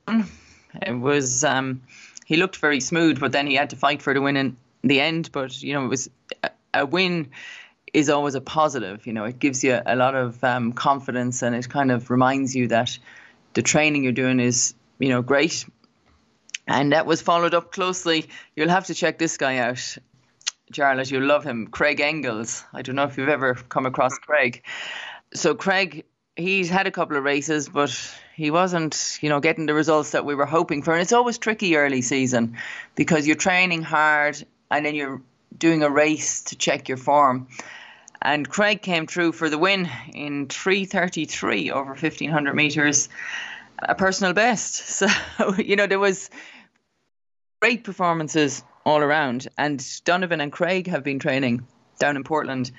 It was um, he looked very smooth, but then he had to fight for the win in the end. But you know, it was a, a win is always a positive. You know, it gives you a lot of um, confidence, and it kind of reminds you that the training you're doing is you know great. And that was followed up closely. You'll have to check this guy out, Charlotte. You'll love him, Craig Engels. I don't know if you've ever come across Craig. So Craig, he's had a couple of races, but he wasn't, you know, getting the results that we were hoping for. And it's always tricky early season because you're training hard and then you're doing a race to check your form. And Craig came through for the win in 3:33 over 1500 meters, a personal best. <laughs> So you know there was great performances all around. And Donavan and Craig have been training down in Portland.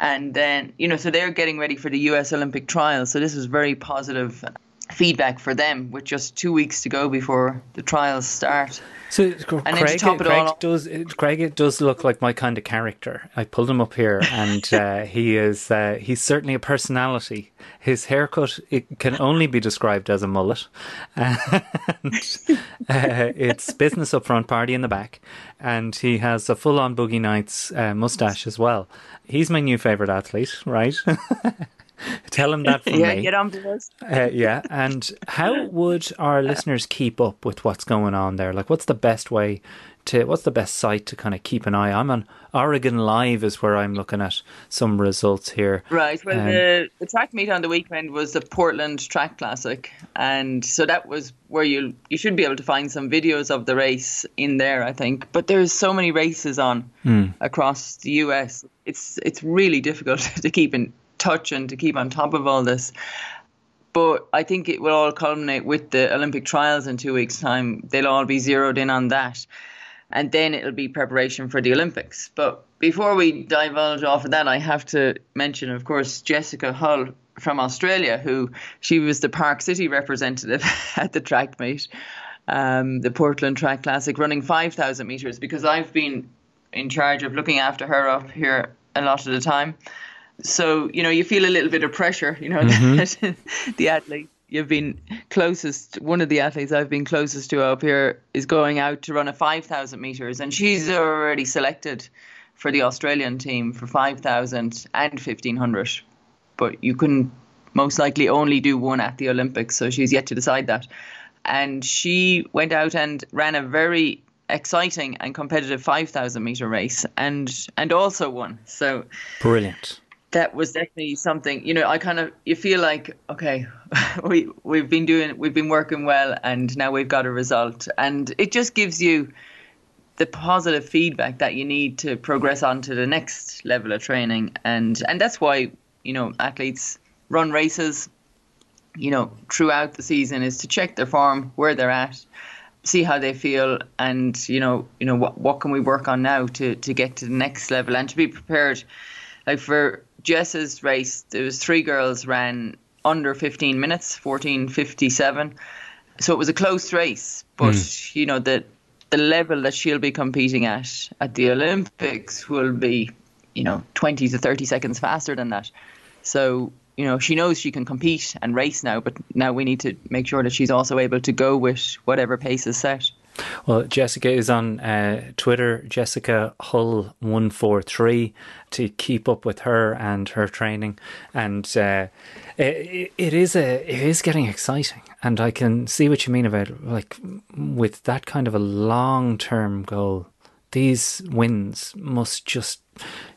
And then, you know, so they're getting ready for the US Olympic trials. So this was very positive feedback for them with just two weeks to go before the trials start. So And then to Craig, top it Craig does Craig it does look like my kind of character. I pulled him up here, <laughs> and uh, he is uh, he's certainly a personality. His haircut it can only be described as a mullet, <laughs> and uh, it's business up front, party in the back, and he has a full on Boogie Nights uh, mustache as well. He's my new favorite athlete, right? <laughs> <laughs> Tell him that from yeah, me. get on board. Uh, yeah, and how would our listeners keep up with what's going on there? Like, what's the best way to? What's the best site to kind of keep an eye? On? I'm on Oregon Live is where I'm looking at some results here. Right. Well, Um, the, the track meet on the weekend was the Portland Track Classic, and so that was where you you should be able to find some videos of the race in there, I think. But there's so many races on across the US. It's it's really difficult <laughs> to keep in touch and to keep on top of all this. But I think it will all culminate with the Olympic trials in two weeks' time. They'll all be zeroed in on that. And then it'll be preparation for the Olympics. But before we divulge off of that, I have to mention, of course, Jessica Hull from Australia, who she was the Park City representative <laughs> at the track meet, um, the Portland Track Classic, running 5,000 metres, because I've been in charge of looking after her up here a lot of the time so you know you feel a little bit of pressure you know mm-hmm. <laughs> that the athlete you've been closest one of the athletes i've been closest to up here is going out to run a 5000 meters and she's already selected for the Australian team for 5,000 and 1,500, but you can most likely only do one at the Olympics, so she's yet to decide that. And she went out and ran a very exciting and competitive 5,000 meter race and and also won. So Brilliant. That was definitely something you know i kind of you feel like okay <laughs> we we've been doing we've been working well and now we've got a result. And it just gives you the positive feedback that you need to progress on to the next level of training. And and that's why you know athletes run races you know throughout the season is to check their form where they're at see how they feel and you know you know what what can we work on now to to get to the next level and to be prepared. Like for Jess's race, there was three girls ran under 15 minutes, 14:57. So it was a close race, but hmm. you know the the level that she'll be competing at at the Olympics will be, you know, 20 to 30 seconds faster than that. So you know she knows she can compete and race now, but now we need to make sure that she's also able to go with whatever pace is set. Well, Jessica is on uh, Twitter, Jessica Hull one four three, to keep up with her and her training, and uh, it, it is a it is getting exciting, and I can see what you mean about like with that kind of a long term goal. These wins must just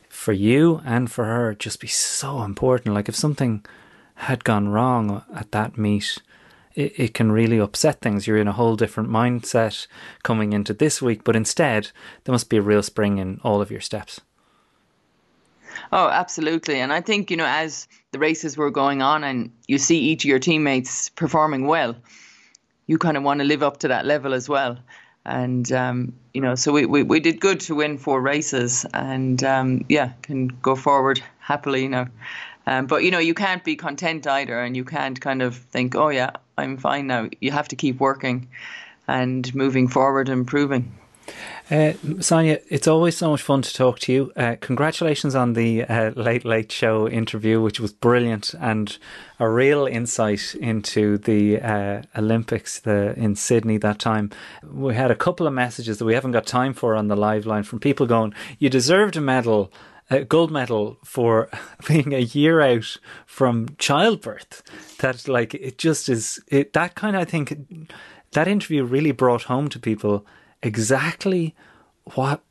for you and for her just be so important. Like if something had gone wrong at that meet it, it can really upset things. You're in a whole different mindset coming into this week, but instead, there must be a real spring in all of your steps. Oh, absolutely. And I think, you know, as the races were going on and you see each of your teammates performing well, you kind of want to live up to that level as well. And, um, you know, so we, we, we did good to win four races and, um, yeah, can go forward happily, you know. Um, but, you know, you can't be content either and you can't kind of think, oh, yeah, I'm fine now. You have to keep working and moving forward and improving. Uh, Sonia, it's always so much fun to talk to you. Uh, congratulations on the uh, Late Late Show interview, which was brilliant and a real insight into the uh, Olympics the, in Sydney that time. We had a couple of messages that we haven't got time for on the Liveline from people going, You deserved a medal. Gold medal for <laughs> being a year out from childbirth. That, like, it just is. It, that kind of, I think, that interview really brought home to people exactly what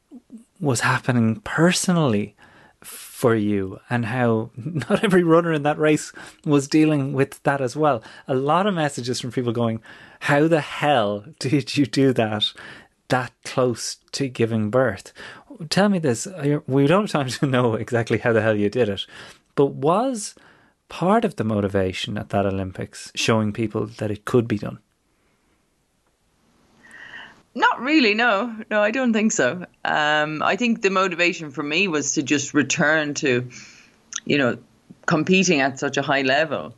was happening personally for you and how <laughs> not every runner in that race was dealing with that as well. A lot of messages from people going, How the hell <laughs> did you do that that close to giving birth? Tell me this. We don't have time to know exactly how the hell you did it, but was part of the motivation at that Olympics showing people that it could be done? Not really, no. No, I don't think so. Um, I think the motivation for me was to just return to, you know, competing at such a high level.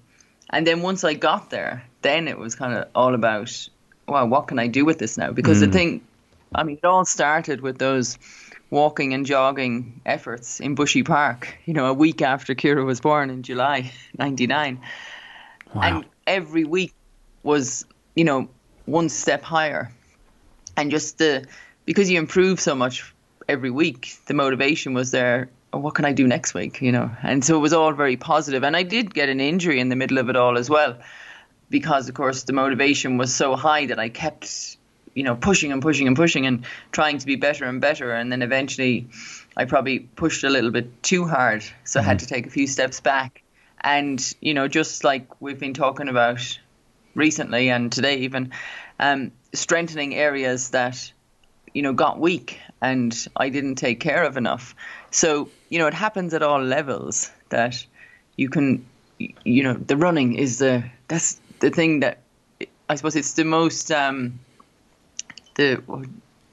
And then once I got there, then it was kind of all about, well, what can I do with this now? Because Mm. the thing, I mean, it all started with those walking and jogging efforts in Bushy Park, you know, a week after Ciara was born in July <laughs> 99. And every week was, you know, one step higher. And just the because you improve so much every week the motivation was there. Oh, what can i do next week you know? And so it was all very positive. And i did get an injury in the middle of it all as well because of course the motivation was so high that i kept you know pushing and pushing and pushing and trying to be better and better. And then eventually i probably pushed a little bit too hard. So i had to take a few steps back. And you know just like we've been talking about recently and today even um, strengthening areas that you know got weak and I didn't take care of enough. So you know it happens at all levels that you can you know the running is the that's the thing that I suppose it's the most um, the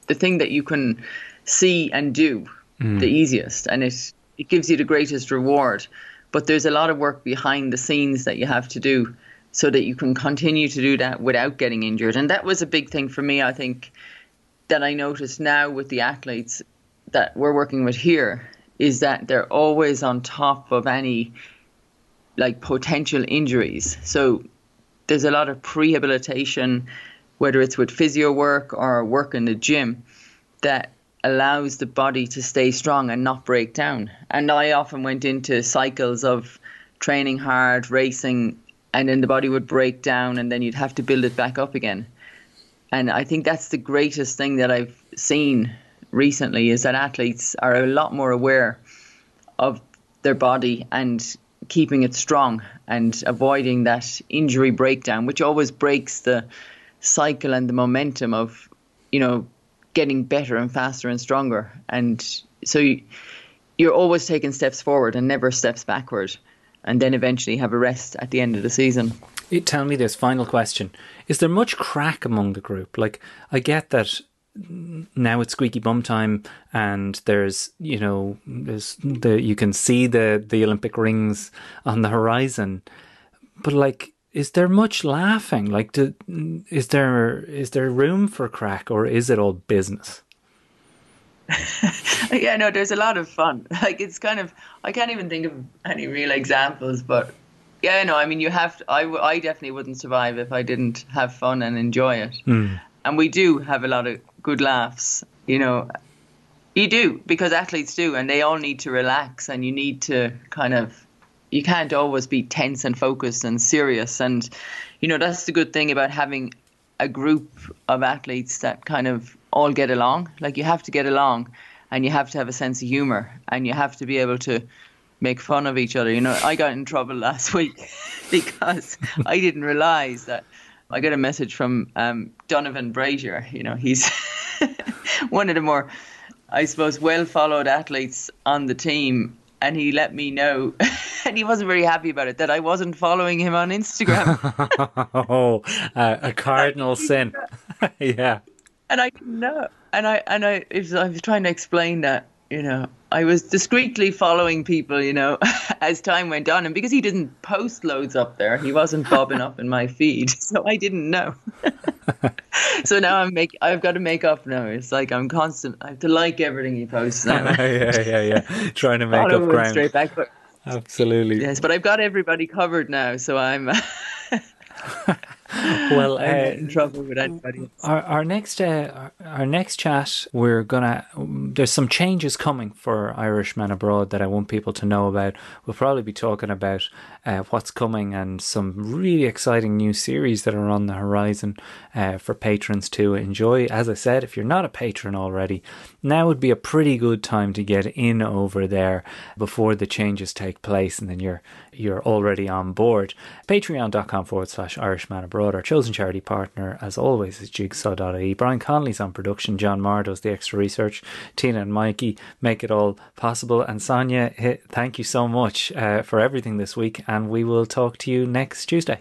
the thing that you can see and do hmm. the easiest and it it gives you the greatest reward but there's a lot of work behind the scenes that you have to do so that you can continue to do that without getting injured. And that was a big thing for me, I think, that I noticed now with the athletes that we're working with here is that they're always on top of any like potential injuries. So there's a lot of prehabilitation, whether it's with physio work or work in the gym, that allows the body to stay strong and not break down. And I often went into cycles of training hard, racing, and then the body would break down and then you'd have to build it back up again. And I think that's the greatest thing that I've seen recently is that athletes are a lot more aware of their body and keeping it strong and avoiding that injury breakdown, which always breaks the cycle and the momentum of, you know, getting better and faster and stronger. And so you, you're always taking steps forward and never steps backward, and then eventually have a rest at the end of the season. You tell me this final question: Is there much crack among the group? Like, I get that now it's squeaky bum time, and there's you know there's the you can see the the Olympic rings on the horizon, but like. Is there much laughing? Like, do, is there is there room for crack, or is it all business? <laughs> yeah, no, there's a lot of fun. <laughs> Like it's kind of I can't even think of any real examples, but yeah, no, I mean you have to, I definitely wouldn't survive if I didn't have fun and enjoy it. Mm. And we do have a lot of good laughs, you know. You do because athletes do, and they all need to relax, and you need to kind of you can't always be tense and focused and serious, and you know that's the good thing about having a group of athletes that kind of all get along. Like you have to get along and you have to have a sense of humor and you have to be able to make fun of each other. You know, I got in trouble <laughs> last week because I didn't realize that I got a message from um, Donavan Brazier. You know, he's <laughs> one of the more, I suppose, well followed athletes on the team. And he let me know, <laughs> and he wasn't very happy about it, that I wasn't following him on Instagram. <laughs> oh, uh, a cardinal sin. <laughs> yeah. and I didn't know. And I and I, was, I was trying to explain that you know I was discreetly following people, you know, <laughs> as time went on, and because he didn't post loads up there, he wasn't bobbing up in my feed, <laughs> so I didn't know. <laughs> so now I'm make I've got to make up now. It's like I'm constant. I have to like everything he posts now. yeah, yeah, yeah. Trying to make up ground. straight back, but Absolutely. yes, but I've got everybody covered now, so I'm. <laughs> Well, uh, in trouble with anybody. Our, our next uh, our- our next chat, we're gonna. um, There's some changes coming for Irishmen abroad that I want people to know about. We'll probably be talking about uh, what's coming and some really exciting new series that are on the horizon uh, for patrons to enjoy. As I said, if you're not a patron already, now would be a pretty good time to get in over there before the changes take place, and then you're you're already on board. Patreon.com forward slash Irishman Abroad. Our chosen charity partner, as always, is Jigsaw.ie. Brian Connolly's on production. John Meagher does the extra research. Tina and Mikey make it all possible. And Sonia, thank you so much uh, for everything this week. And we will talk to you next Tuesday.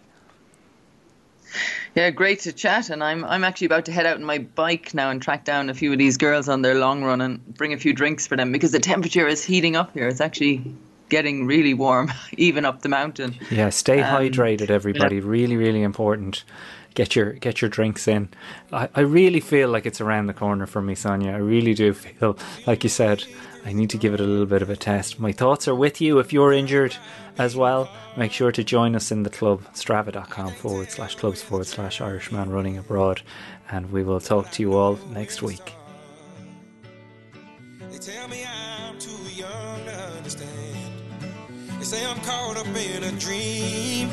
Yeah, great to chat, and I'm I'm actually about to head out on my bike now and track down a few of these girls on their long run and bring a few drinks for them because the temperature is heating up here. It's actually getting really warm, <laughs> even up the mountain. Yeah, stay Um, hydrated, everybody. Really, really important. Get your get your drinks in. I, I really feel like it's around the corner for me, Sonia. I really do feel like you said. I need to give it a little bit of a test. My thoughts are with you. If you're injured as well, make sure to join us in the club. Strava.com forward slash clubs forward slash Irishman running abroad, and we will talk to you all next week. They tell me I'm too young to understand. They say I'm caught up in a dream.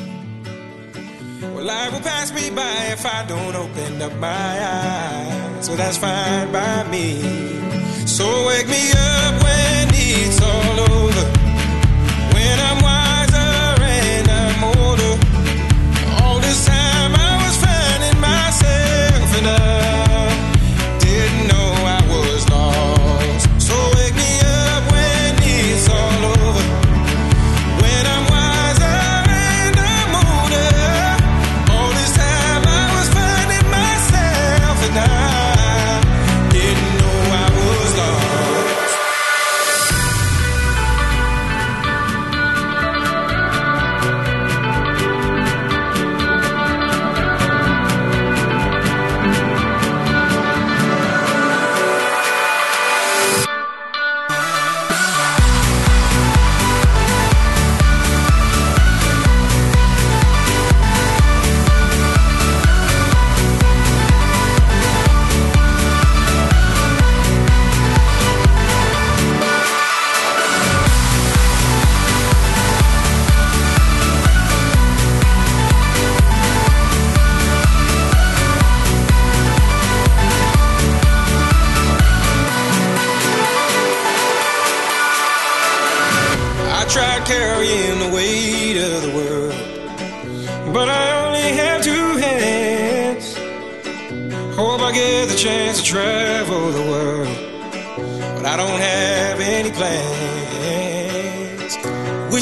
Well, life will pass me by if I don't open up my eyes. So that's fine by me. So wake me up it's all over.